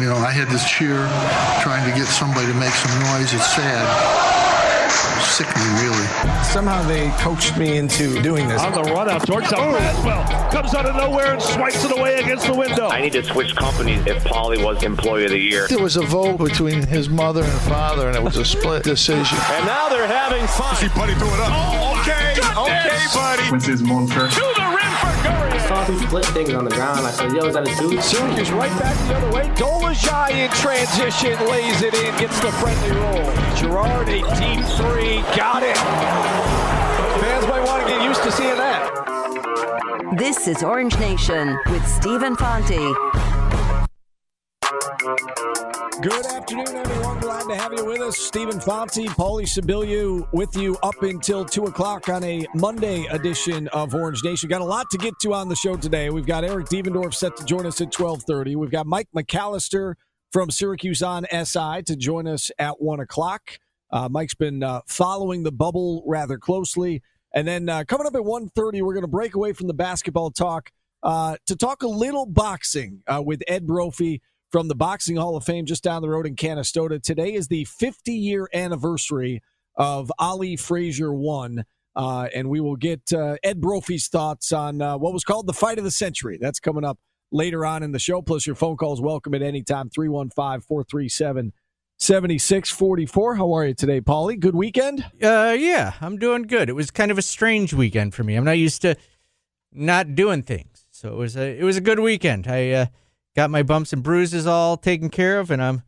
You know, I had this cheer trying to get somebody to make some noise. It's sad sickening, really. Somehow they coached me into doing this. On the run out, Georgetown oh. comes out of nowhere and swipes it away against the window. I need to switch companies if Polly was Employee of the Year. There was a vote between his mother and father, and it was a split decision. And now they're having fun. See Buddy threw it up. Oh, okay, okay, buddy. Quincy's Monfer. To the rim for Curry. I saw some split things on the ground. I said, yo, is that a two? Syracuse right back the other way. Dolezaj in transition, lays it in, gets the friendly roll. Girard, a deep three, got it. Fans might want to get used to seeing that. This is Orange Nation with Stephen Fonte. Good afternoon, everyone. Glad to have you with us. Stephen Fonte, Paulie Sibilia with you up until 2 o'clock on a Monday edition of Orange Nation. Got a lot to get to on the show today. We've got Eric Devendorf set to join us at 1230. We've got Mike McAllister from Syracuse on SI to join us at 1 o'clock. Uh, Mike's been uh, following the bubble rather closely. And then uh, coming up at 1.30, we're going to break away from the basketball talk uh, to talk a little boxing uh, with Ed Brophy from the Boxing Hall of Fame just down the road in Canastota. Today is the 50 year anniversary of Ali Frazier 1. Uh, and we will get uh, Ed Brophy's thoughts on uh, what was called the fight of the century. That's coming up later on in the show. Plus, your phone calls welcome at any time 315 437 7644. How are you today, Paulie? Good weekend? Uh, yeah, I'm doing good. It was kind of a strange weekend for me. I'm not used to not doing things. So it was a it was a good weekend. I uh, got my bumps and bruises all taken care of, and I'm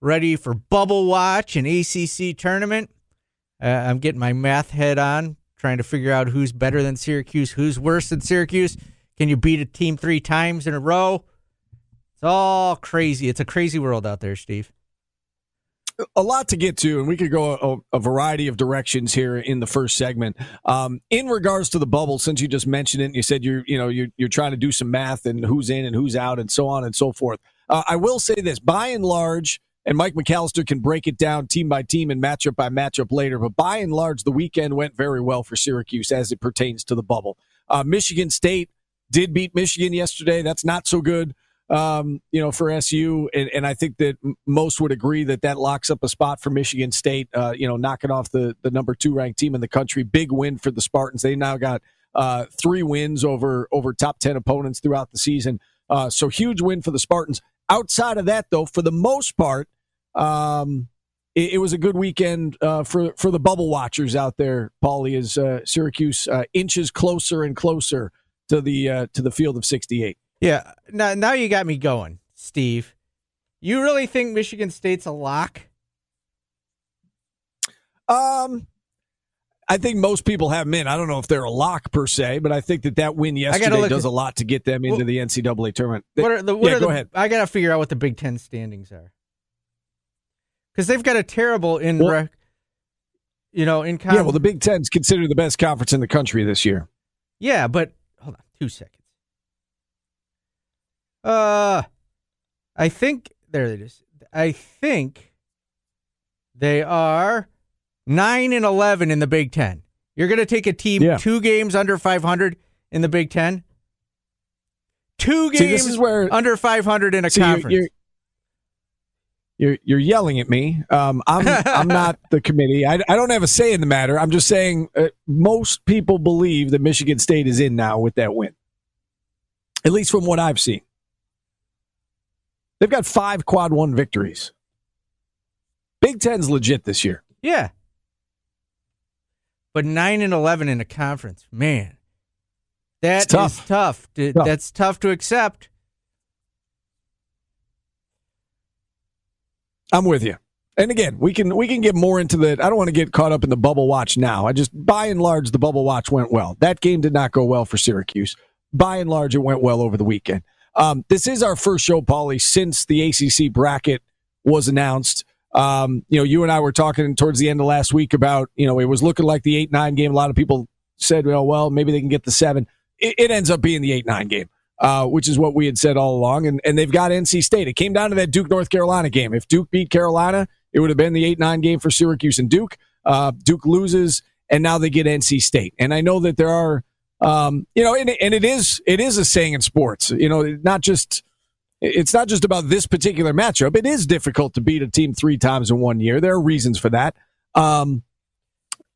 ready for Bubble Watch and ACC tournament. Uh, I'm getting my math head on, trying to figure out who's better than Syracuse, who's worse than Syracuse. Can you beat a team three times in a row? It's all crazy. It's a crazy world out there, Steve a lot to get to, and we could go a, a, variety of directions here in the first segment. Um, in regards to the bubble, since you just mentioned it, and you said you're you know you're you're trying to do some math and who's in and who's out and so on and so forth. Uh, I will say this: by and large, and Mike McAllister can break it down team by team and matchup by matchup later. But by and large, the weekend went very well for Syracuse as it pertains to the bubble. Uh, Michigan State did beat Michigan yesterday. That's not so good um, you know, for SU. And, and, I think that most would agree that that locks up a spot for Michigan State, uh, you know, knocking off the, the number two ranked team in the country. Big win for the Spartans. They now got uh, three wins over, over top 10 opponents throughout the season. Uh, so huge win for the Spartans. Outside of that, though, for the most part, um, it, it, was a good weekend uh, for for the bubble watchers out there. Paulie, is uh, Syracuse uh, inches closer and closer to the uh, to the field of 68. Yeah. Now, now you got me going, Steve. You really think Michigan State's a lock? Um, I think most people have them in. I don't know if they're a lock per se, but I think that that win yesterday does at, a lot to get them into well, the NCAA tournament. What are the, what yeah, are go the, ahead. I got to figure out what the Big Ten standings are because they've got a terrible in. Well, rec, you know, in yeah. Well, the Big Ten's considered the best conference in the country this year. Yeah, but hold on, two seconds. Uh, I think there it is. I think they are nine and eleven in the Big Ten. You're going to take a team yeah. two games under 500 in the Big Ten. Two games see, where, under 500 in a conference. You're, you're, you're yelling at me. Um, I'm I'm not the committee. I, I don't have a say in the matter. I'm just saying uh, most people believe that Michigan State is in now with that win. At least from what I've seen. They've got five quad one victories. Big Ten's legit this year. Yeah. But 9 and 11 in a conference, man. That tough. is tough. To, tough. That's tough to accept. I'm with you. And again, we can we can get more into the. I don't want to get caught up in the bubble watch now. I just by and large the bubble watch went well. That game did not go well for Syracuse. By and large, it went well over the weekend. Um, this is our first show, Paulie, since the ACC bracket was announced. Um, you know, you and I were talking towards the end of last week about, you know, it was looking like the 8 9 game. A lot of people said, well, well, maybe they can get the seven. It, it ends up being the 8 9 game, uh, which is what we had said all along. And, and they've got NC State. It came down to that Duke North Carolina game. If Duke beat Carolina, it would have been the 8 9 game for Syracuse and Duke. Uh, Duke loses, and now they get NC State. And I know that there are um, you know, and, and it is it is a saying in sports. You know, not just It's not just about this particular matchup. It is difficult to beat a team three times in one year. There are reasons for that. Um,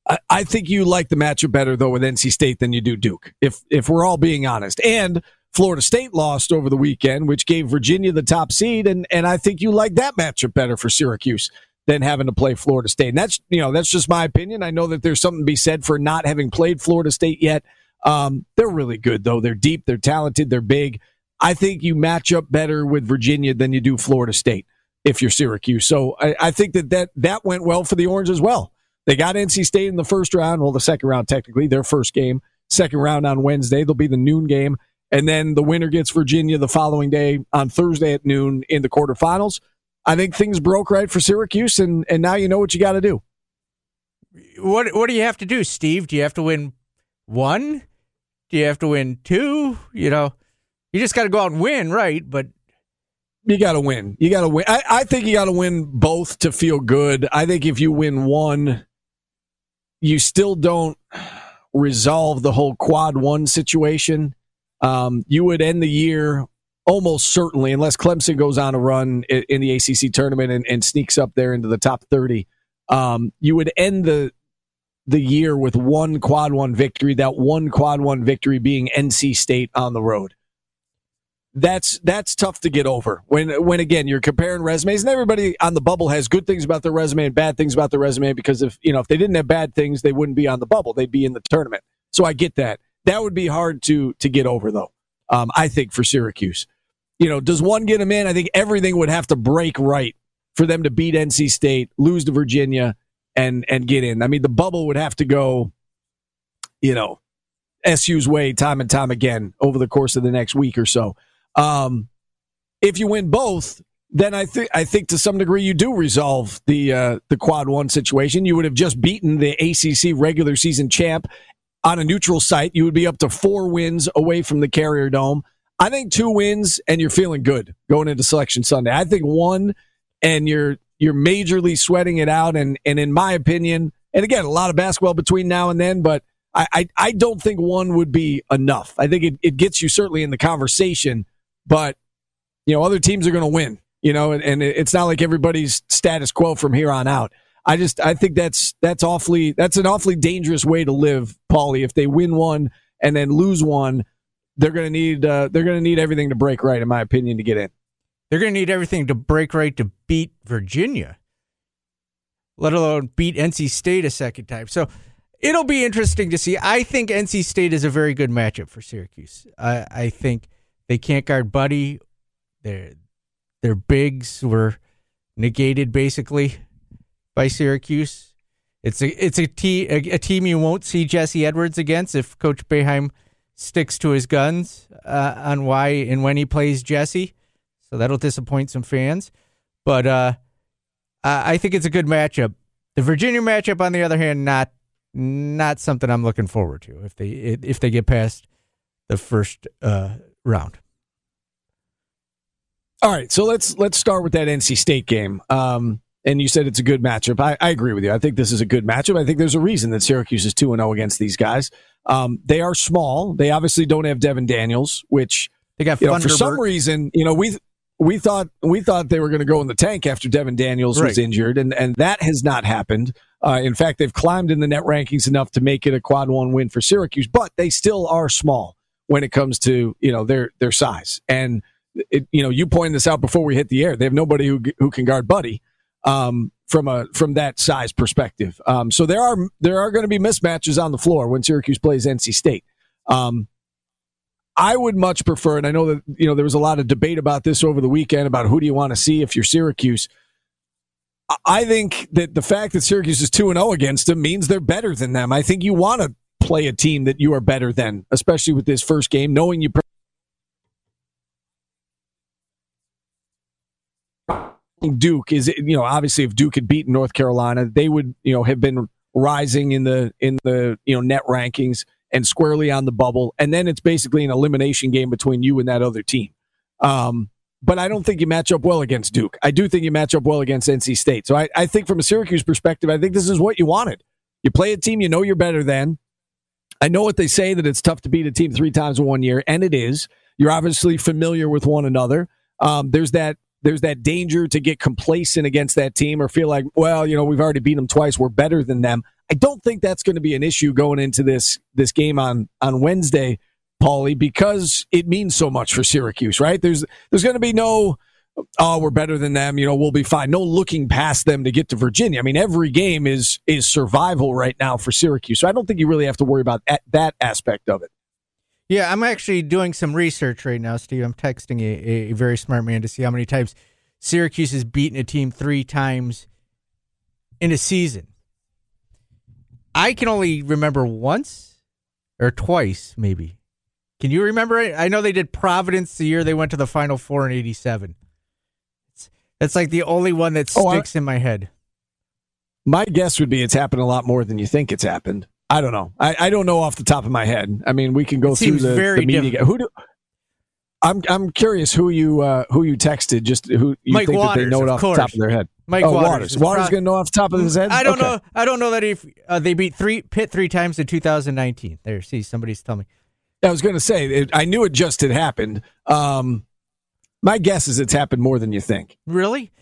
I, I think you like the matchup better though with NC State than you do Duke. If if we're all being honest, and Florida State lost over the weekend, which gave Virginia the top seed, and and I think you like that matchup better for Syracuse than having to play Florida State. And that's you know that's just my opinion. I know that there's something to be said for not having played Florida State yet. Um, they're really good though. They're deep. They're talented. They're big. I think you match up better with Virginia than you do Florida State if you're Syracuse. So I, I think that, that that went well for the Orange as well. They got NC State in the first round, well, the second round technically, their first game. Second round on Wednesday. They'll be the noon game. And then the winner gets Virginia the following day on Thursday at noon in the quarterfinals. I think things broke right for Syracuse, and, and now you know what you got to do. What What do you have to do, Steve? Do you have to win one? Do you have to win two? You know, you just got to go out and win, right? But you got to win. You got to win. I, I think you got to win both to feel good. I think if you win one, you still don't resolve the whole quad one situation. Um, you would end the year almost certainly, unless Clemson goes on a run in, in the ACC tournament and, and, sneaks up there into the top 30. Um, you would end the the year with one quad one victory, that one quad one victory being NC State on the road. That's that's tough to get over. When when again you're comparing resumes and everybody on the bubble has good things about their resume and bad things about their resume because if you know if they didn't have bad things they wouldn't be on the bubble. They'd be in the tournament. So I get that. That would be hard to to get over though um, I think for Syracuse. You know does one get them in? I think everything would have to break right for them to beat NC State lose to Virginia and and get in I mean the bubble would have to go you know SU's way time and time again over the course of the next week or so um, if you win both, then I think I think to some degree you do resolve the uh, the quad one situation. You would have just beaten the ACC regular season champ on a neutral site. You would be up to four wins away from the Carrier Dome. I think two wins and you're feeling good going into Selection Sunday. I think one and you're you're majorly sweating it out. And and in my opinion, and again, a lot of basketball between now and then, but I I, I don't think one would be enough. I think it, it gets you certainly in the conversation but you know other teams are going to win. You know, and, and it's not like everybody's status quo from here on out. I just I think that's that's awfully that's an awfully dangerous way to live, Paulie. If they win one and then lose one, they're going to need uh, they're going to need everything to break right, in my opinion, to get in. They're going to need everything to break right to beat Virginia, let alone beat NC State a second time. So it'll be interesting to see. I think NC State is a very good matchup for Syracuse. I, I think they can't guard Buddy. Their their bigs were negated basically by Syracuse. It's a it's a, te- a, a team you won't see Jesse Edwards against if Coach Boeheim sticks to his guns uh, on why and when he plays Jesse. So that'll disappoint some fans. But uh, I think it's a good matchup. The Virginia matchup, on the other hand, not not something I'm looking forward to if they if they get past the first uh, round. All right, so let's let's start with that NC State game. Um, and you said it's a good matchup. I, I, agree with you. I think this is a good matchup. I think there's a reason that Syracuse is two and zero oh against these guys. Um, they are small. They obviously don't have Devin Daniels, which they got you know, for some reason. You know, we we thought we thought they were going to go in the tank after Devin Daniels right. was injured, and and that has not happened. Uh, in fact, they've climbed in the net rankings enough to make it a quad one win for Syracuse, but they still are small when it comes to you know their their size. And it, you know, you pointed this out before we hit the air. They have nobody who who can guard Buddy um, from a from that size perspective. Um, so there are there are going to be mismatches on the floor when Syracuse plays NC State. Um, I would much prefer, and I know that you know there was a lot of debate about this over the weekend about who do you want to see if you're Syracuse. I think that the fact that Syracuse is two and zero oh against them means they're better than them. I think you want to play a team that you are better than, especially with this first game, knowing you. Duke is you know obviously if Duke had beaten North Carolina they would you know have been rising in the in the you know net rankings and squarely on the bubble and then it's basically an elimination game between you and that other team. Um, but I don't think you match up well against Duke. I do think you match up well against NC State. So I, I think from a Syracuse perspective I think this is what you wanted. You play a team you know you're better than. I know what they say that it's tough to beat a team three times in one year, and it is. You're obviously familiar with one another. um, there's that there's that danger to get complacent against that team or feel like, well, you know, we've already beat them twice, we're better than them. I don't think that's going to be an issue going into this this game on on Wednesday, Paulie, because it means so much for Syracuse, right? There's there's going to be no oh, we're better than them, you know, we'll be fine. No looking past them to get to Virginia. I mean, every game is is survival right now for Syracuse. So I don't think you really have to worry about that, that aspect of it. Yeah, I'm actually doing some research right now, Steve. I'm texting a, a very smart man to see how many times Syracuse has beaten a team three times in a season. I can only remember once or twice, maybe. Can you remember it? I know they did Providence the year they went to the Final Four in '87. That's like the only one that Oh, I- sticks in my head. My guess would be it's happened a lot more than you think it's happened. I don't know. I, I don't know off the top of my head. I mean, we can go It through the, very the media. Who do? I'm I'm curious who you uh, who you texted. Just who you Mike think that Waters, they know it of off the top of their head. Mike oh, Waters. Waters. Waters to know off the top of his head. I don't Okay. know. I don't know that if uh, they beat three Pitt three times in 2019. There, see, somebody's telling me. I was going to say it, I knew it just had happened. Um, my guess is it's happened more than you think. Really?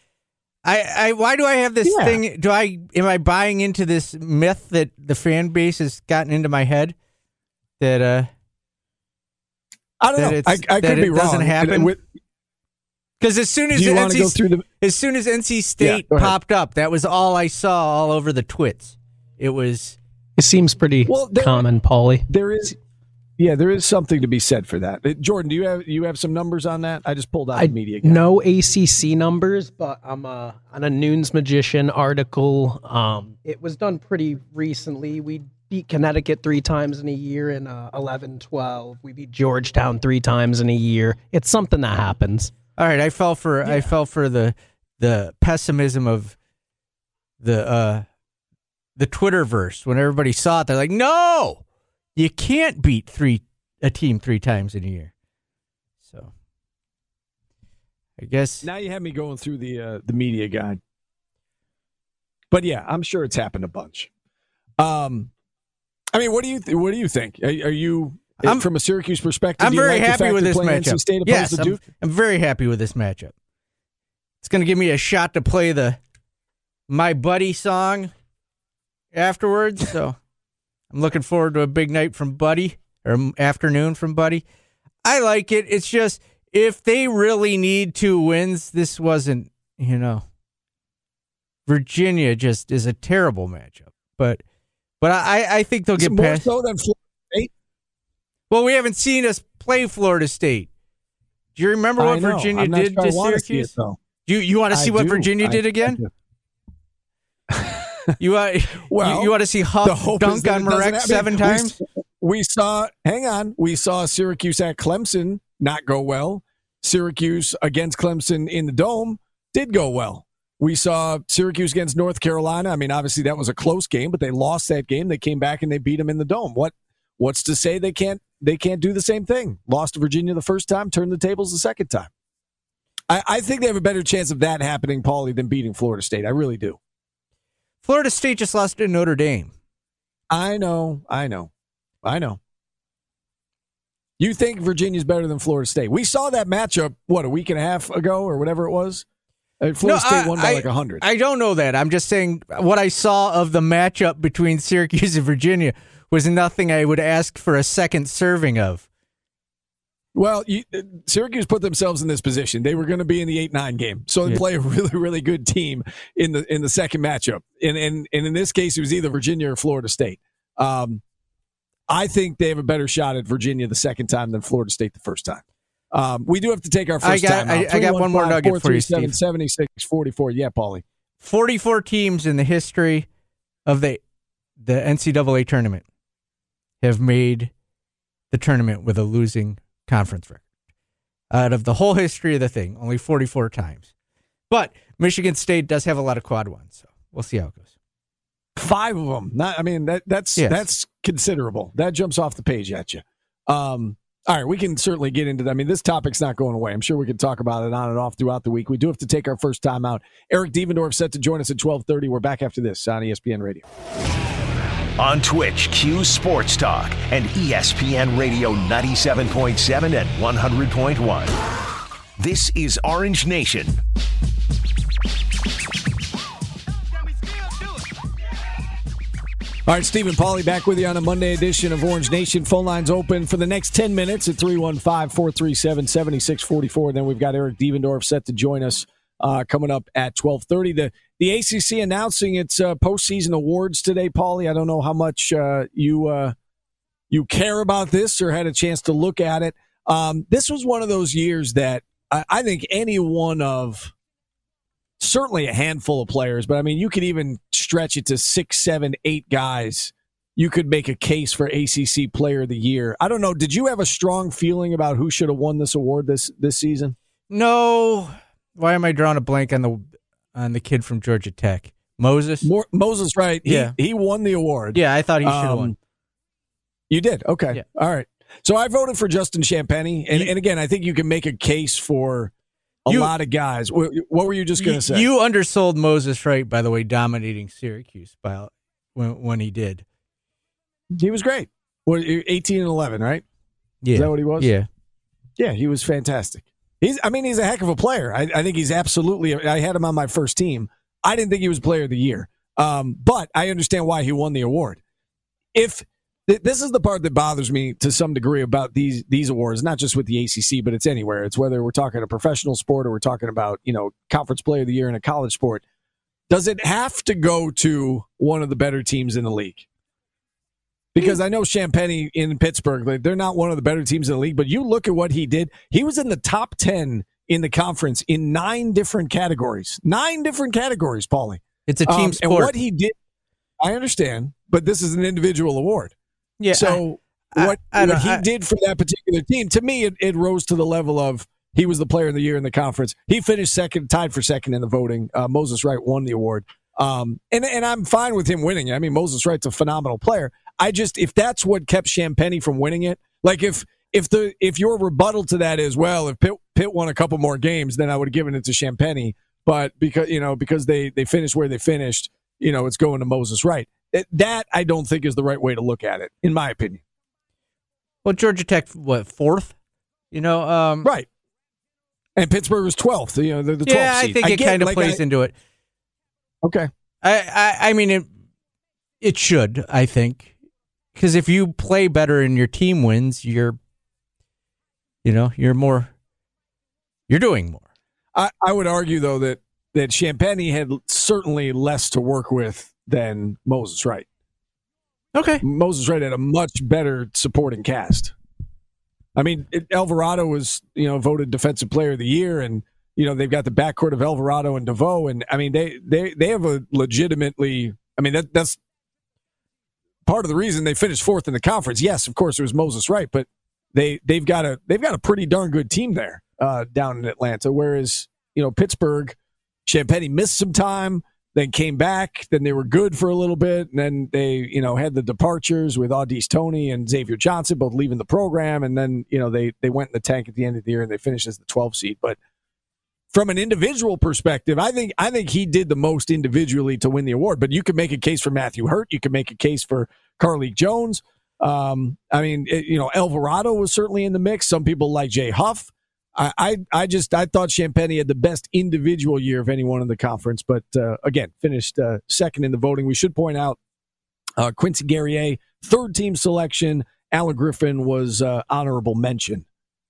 I, I why do I have this Yeah. thing? Do I am I buying into this myth that the fan base has gotten into my head that uh I don't That know. it's- I, I that could it be wrong. doesn't happen? With- because as soon as do you want to NC the? as soon as NC State go ahead. popped up, that was all I saw all over the twits. It was It seems pretty Well, there- common, Paulie. There is, yeah, there is something to be said for that. Uh, Jordan, do you have you have some numbers on that? I just pulled out I the media. guide. no ACC numbers, but I'm uh, on a Nunes Magician article. Um, it was done pretty recently. We beat Connecticut three times in a year in uh, 11 12. We beat Georgetown three times in a year. It's something that happens. all right. I fell for I fell for the the pessimism of the uh the Twitterverse when everybody saw it. They're like, no, you can't beat three a team three times in a year. So I guess Now you have me going through the uh, the media guide. But yeah, I'm sure it's happened a bunch. Um, I mean, what do you th- what do you think? Are, are you I'm- from a Syracuse perspective? I'm very like happy with this matchup. Yes, I'm, Duke? I'm very happy with this matchup. It's going to give me a shot to play the my buddy song afterwards. So I'm looking forward to a big night from Buddy or afternoon from Buddy. I like it. It's just if they really need two wins, this wasn't, you know, Virginia just is a terrible matchup. But but I I think they'll get more past. so than Florida State. Well, we haven't seen us play Florida State. Do you remember what. Virginia did sure to Syracuse? it, though. You you want to I see what. Virginia I- did again? You uh, want Well, you, you want to see Huff dunk on Marek seven We- times? We saw, hang on, we saw Syracuse at Clemson not go well. Syracuse against Clemson in the dome did go well. We saw Syracuse against North Carolina. I mean, obviously that was a close game, but they lost that game. They came back and they beat them in the dome. What what's to say they can't they can't do the same thing? Lost to Virginia the first time, turned the tables the second time. I, I think they have a better chance of that happening, Paulie, than beating Florida State. I really do. Florida State just lost to Notre Dame. I know, I know, I know. You think Virginia's better than Florida State? We saw that matchup what a week and a half ago or whatever it was. Uh, Florida No, State I- won by I- like a hundred. I don't know that. I'm just saying what I saw of the matchup between Syracuse and Virginia was nothing I would ask for a second serving of. Well, you, uh, Syracuse put themselves in this position. They were going to be in the eight nine game, so they Yeah. play a really really good team in the in the second matchup. And and and in this case, it was either Virginia or Florida State. Um, I think they have a better shot at Virginia the second time than Florida State the first time. Um, we do have to take our I first got- time. I- I got one more 315 nugget for you, 437 Steve. 7644. Yeah, Paulie. 44 teams in the history of the the NCAA tournament have made the tournament with a losing conference record. Out of the whole history of the thing, only 44 times. But Michigan State does have a lot of quad ones, so we'll see how it goes. Five of them. Not, I mean, that that's Yes. that's considerable. That jumps off the page at you. Um, all right, we can certainly get into that. I mean, this topic's not going away. I'm sure we can talk about it on and off throughout the week. We do have to take our first time out. Eric Devendorf set to join us at 12:30. We're back after this on ESPN Radio. On Twitch, Q Sports Talk and ESPN Radio 97.7 and 100.1. This is Orange Nation. All right, Stephen Pauly back with you on a Monday edition of Orange Nation. Phone lines open for the next 10 minutes at 315 437 7644. Then we've got Eric Devendorf set to join us uh, coming up at 1230. The, the ACC announcing its uh, postseason awards today, Pauly. I don't know how much uh, you, uh, you care about this or had a chance to look at it. Um, this was one of those years that I, I think any one of certainly a handful of players, but I mean, you could even stretch it to six, seven, eight guys. You could make a case for ACC Player of the Year. I don't know. Did you have a strong feeling about who should have won this award this this season? No. Why am I drawing a blank on the on the kid from Georgia Tech? Moses. More, Moses, right? He, Yeah. he won the award. Yeah, I thought he should have Um, won. You did. Okay. Yeah. All right. So I voted for Justin Champagnie, and, and again, I think you can make a case for a You- lot of guys. What, what were you just going to say? you undersold Moses Wright, by the way, dominating Syracuse by when when he did. he was great. What, 18 and 11, right? Yeah. Is that what he was? Yeah. Yeah, he was fantastic. He's, I mean, he's a heck of a player. I, I think he's absolutely. I had him on my first team. I didn't think he was player of the year, um, but I understand why he won the award. If th- this is the part that bothers me to some degree about these these awards, not just with the ACC, but it's anywhere. It's whether we're talking a professional sport or we're talking about you know conference player of the year in a college sport. Does it have to go to one of the better teams in the league? Because I know Champagnie in Pittsburgh, like, they're not one of the better teams in the league, but you look at what he did. He was in the top 10 in the conference in nine different categories. Nine different categories, Paulie. It's a team Um, sport. And what he did, I understand, but this is an individual award. yeah. so I- what, I what he I- did for that particular team, to me, it, it rose to the level of he was the player of the year in the conference. He finished second, tied for second in the voting. Uh, Moses Wright won the award. Um, and, and I'm fine with him winning. I mean, Moses Wright's a phenomenal player. I just, if that's what kept Champagnie from winning it, like if, if the, if your rebuttal to that is, well, if Pitt, Pitt won a couple more games, then I would have given it to Champagnie. But because, you know, because they, they finished where they finished, you know, it's going to Moses Wright. It- That I don't think is the right way to look at it, in my opinion. well, Georgia Tech, what fourth? You know, um, Right. And Pittsburgh was 12th. You know, they're the 12th yeah, I seed. think it kind of like, plays I- into it. Okay. I, I, I mean, it, it should. I think because if you play better and your team wins, you're, you know, you're more, you're doing more. I, I would argue, though, that, that Champagnie had certainly less to work with than Moses Wright. Okay. Moses Wright had a much better supporting cast. I mean, it, Alvarado was, you know, voted defensive player of the year, and you know they've got the backcourt of Alvarado and DeVoe, and I mean they they they have a legitimately. I mean that that's part of the reason they finished fourth in the conference. Yes, of course it was Moses Wright, but they they've got a they've got a pretty darn good team there uh, down in Atlanta. Whereas you know Pittsburgh, Champagnie missed some time, then came back, then they were good for a little bit, and then they you know had the departures with Au'Diese Toney and Xavier Johnson both leaving the program, and then you know they they went in the tank at the end of the year and they finished as the 12 seed, but. From an individual perspective, I think I think he did the most individually to win the award. But you could make a case for Matthew Hurt. You could make a case for Carlik Jones. Um, I mean, it, you know, Alvarado was certainly in the mix. Some people like Jay Huff. I, I, I just I thought Champagnie had the best individual year of anyone in the conference, but uh, again, finished uh, second in the voting. We should point out uh, Quincy Guerrier, third team selection. Alan Griffin was uh, honorable mention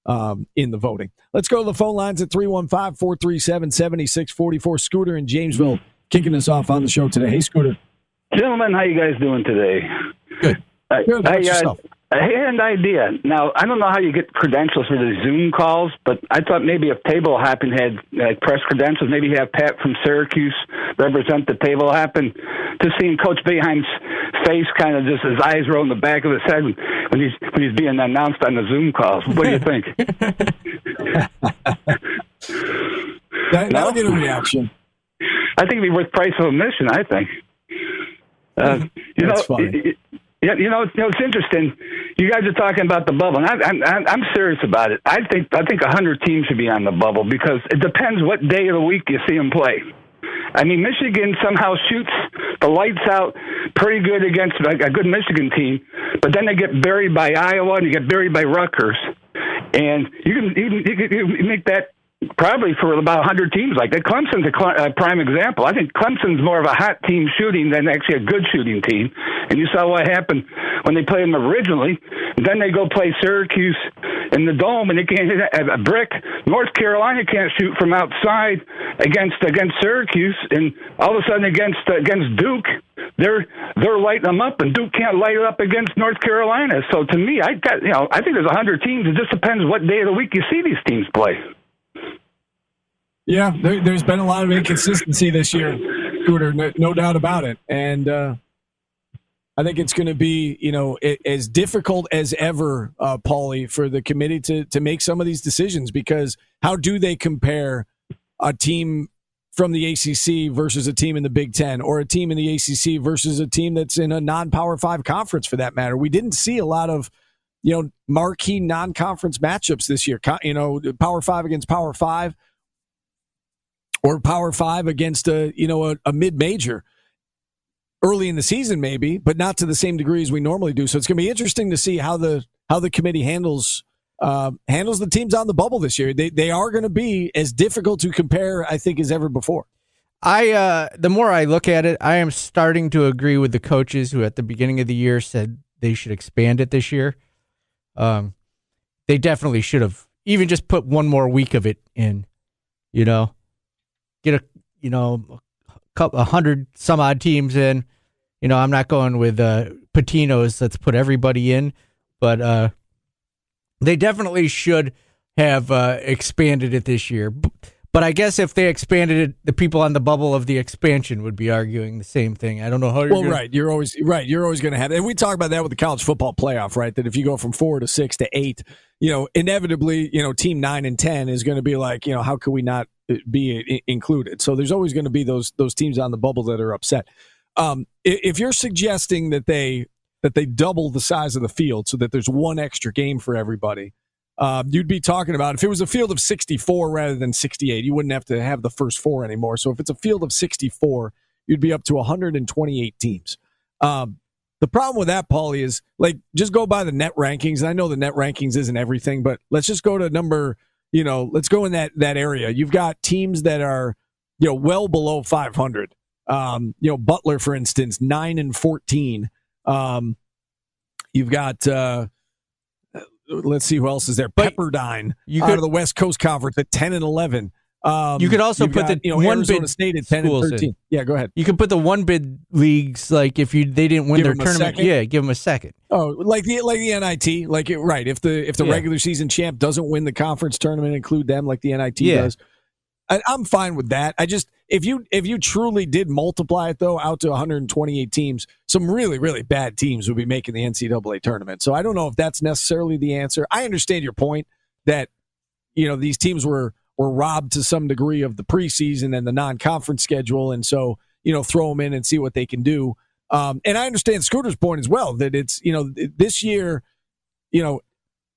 um, in the voting. Let's go to the phone lines at 315 437 7644. Scooter in Jamesville kicking us off on the show today. Hey, Scooter. Gentlemen, how you guys doing today? Good. Good. I, uh, I had idea. Now, I don't know how you get credentials for the Zoom calls, but I thought maybe if Table Hopping had like press credentials, maybe have Pat from Syracuse represent the Table Hopping. Just seeing Coach Boeheim's face, kind of just his eyes roll in the back of his head when he's when he's being announced on the Zoom calls. What do you think? That, that'll get a reaction. I think it'd be worth price of admission. I think. Uh, you That's know, funny. Yeah, you know, you know, it's interesting. You guys are talking about the bubble, and I'm, I'm, I'm serious about it. I think I think a hundred teams should be on the bubble because it depends what day of the week you see them play. I mean, Michigan somehow shoots the lights out pretty good against a, good Michigan team, but then they get buried by Iowa and you get buried by Rutgers, and you can can, you can make that probably for about 100 teams like that. Clemson's a prime example. I think Clemson's more of a hot team shooting than actually a good shooting team. And you saw what happened when they played them originally. And then they go play Syracuse in the dome, and they can't hit a, a brick. North Carolina can't shoot from outside against against Syracuse, and all of a sudden against against Duke, they're they're lighting them up, and Duke can't light it up against North Carolina. So to me, I got you know I think there's 100 teams. It just depends what day of the week you see these teams play. Yeah, there, has been a lot of inconsistency this year, Scooter, no, no doubt about it. And uh, I think it's going to be, you know, it, as difficult as ever, uh, Paulie, for the committee to to make some of these decisions because how do they compare a team from the ACC versus a team in the Big Ten, or a team in the ACC versus a team that's in a non-Power Five conference, for that matter? We didn't see a lot of, you know, marquee non-conference matchups this year. You know, Power Five against Power Five or Power Five against a you know a, a mid major early in the season, maybe, but not to the same degree as we normally do. So it's going to be interesting to see how the how the committee handles uh, handles the teams on the bubble this year. They they are going to be as difficult to compare, I think, as ever before. I uh, the more I look at it, I am starting to agree with the coaches who at the beginning of the year said they should expand it this year. Um, they definitely should have even just put one more week of it in. You know, get a you know a couple a hundred some odd teams in. You know, I'm not going with uh, Pitino's. Let's put everybody in, but uh, they definitely should have uh, expanded it this year. But I guess if they expanded it, the people on the bubble of the expansion would be arguing the same thing. I don't know how. You're well, gonna... right, you're always right. You're always going to have, and we talk about that with the college football playoff, right? That if you go from four to six to eight, you know, inevitably, you know, team nine and ten is going to be like, you know, how could we not be included. So there's always going to be those those teams on the bubble that are upset. Um, if you're suggesting that they that they double the size of the field so that there's one extra game for everybody, uh, you'd be talking about if it was a field of 64 rather than 68, you wouldn't have to have the first four anymore. So if it's a field of 64, you'd be up to 128 teams. Um, the problem with that, Paulie, is like just go by the net rankings. And I know the net rankings isn't everything, but let's just go to number you know, let's go in that that area. You've got teams that are, you know, well below 500. Um, you know, Butler, for instance, nine and 14. Um, you've got, uh, let's see who else is there. Pepperdine, you out of the West Coast Conference at 10 and 11. Um, you could also put got, the you know, one Arizona bid State at 10 and 13. In. Yeah, go ahead. You could put the one bid leagues like if you they didn't win give their tournament. Yeah, give them a second. Oh, like the like the NIT, like it, right. If the if the yeah. regular season champ doesn't win the conference tournament, include them like the NIT yeah. does. I, I'm fine with that. I just if you if you truly did multiply it though out to 128 teams, some really really bad teams would be making the NCAA tournament. So I don't know if that's necessarily the answer. I understand your point that you know these teams were were robbed to some degree of the preseason and the non-conference schedule, and so you know throw them in and see what they can do. Um, and I understand Scooter's point as well that it's you know this year, you know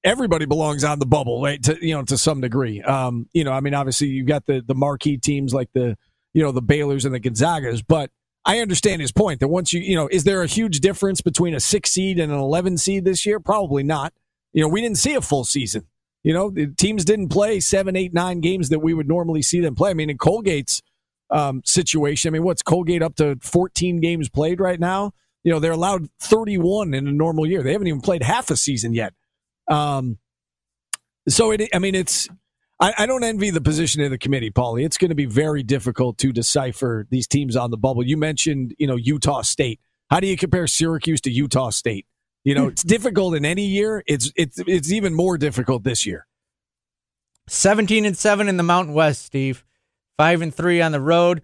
everybody belongs on the bubble, right? To you know to some degree. Um, you know, I mean, obviously you've got the the marquee teams like the you know the Baylor's and the Gonzagas, but I understand his point that once you you know, is there a huge difference between a six seed and an eleven seed this year? Probably not. You know, we didn't see a full season. You know, the teams didn't play seven, eight, nine games that we would normally see them play. I mean, in Colgate's um, situation, I mean, what's Colgate up to 14 games played right now? You know, they're allowed 31 in a normal year. They haven't even played half a season yet. Um, so it, I mean, it's, I, I don't envy the position of the committee, Paulie. It's going to be very difficult to decipher these teams on the bubble. You mentioned, you know, Utah State. How do you compare Syracuse to Utah State? You know, it's difficult in any year. It's it's it's even more difficult this year. 17 and 7 in the Mountain West, Steve. 5 and 3 on the road.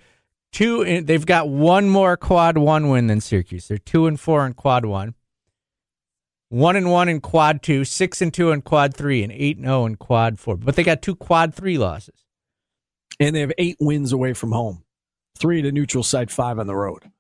Two in, they've got one more quad 1 win than Syracuse. They're 2 and 4 in quad 1. 1 and 1 in quad 2, 6 and 2 in quad 3 and 8 and 0 in quad 4. But they got two quad 3 losses. And they have 8 wins away from home. 3 to neutral site, 5 on the road.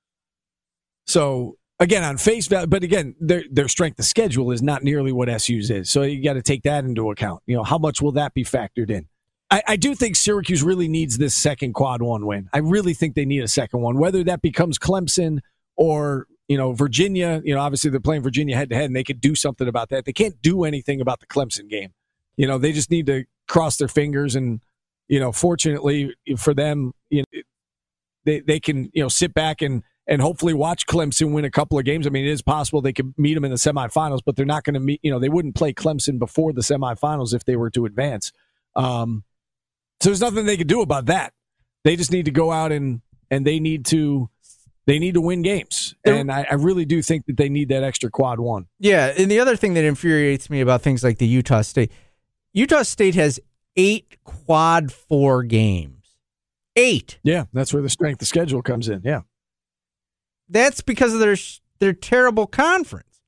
So again on face value, but again, their their strength of schedule is not nearly what SU's is. So you got to take that into account. You know, how much will that be factored in? I, I, do think Syracuse really needs this second quad one win. I really think they need a second one, whether that becomes Clemson or you know Virginia. You know, obviously they're playing Virginia head to head, and they could do something about that. They can't do anything about the Clemson game. You know, they just need to cross their fingers and you know, fortunately for them, you know, they they can you know sit back and and hopefully watch Clemson win a couple of games. I mean, it is possible they could meet them in the semifinals, but they're not going to meet. You know, they wouldn't play Clemson before the semifinals if they were to advance. Um, so there's nothing they could do about that. They just need to go out and and they need to they need to win games. And I, I really do think that they need that extra quad one. Yeah, and the other thing that infuriates me about things like the Utah State, Utah State has eight quad four games. Eight. Yeah, that's where the strength of schedule comes in. Yeah, that's because of their their terrible conference.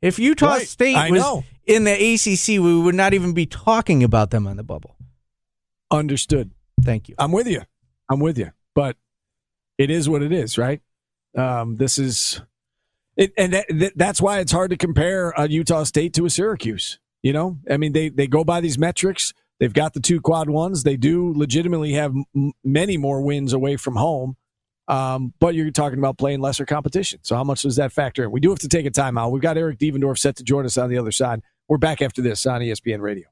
If Utah Right. State I was know. in the ACC, we would not even be talking about them on the bubble. understood. Thank you. I'm with you. I'm with you. But it is what it is, right? Um, this is it, and that, that, that's why it's hard to compare a Utah State to a Syracuse. You know, I mean, they they go by these metrics. They've got the two quad ones. They do legitimately have m- many more wins away from home. Um, but you're talking about playing lesser competition. So how much does that factor in? We do have to take a timeout. We've got Eric Devendorf set to join us on the other side. We're back after this on ESPN Radio.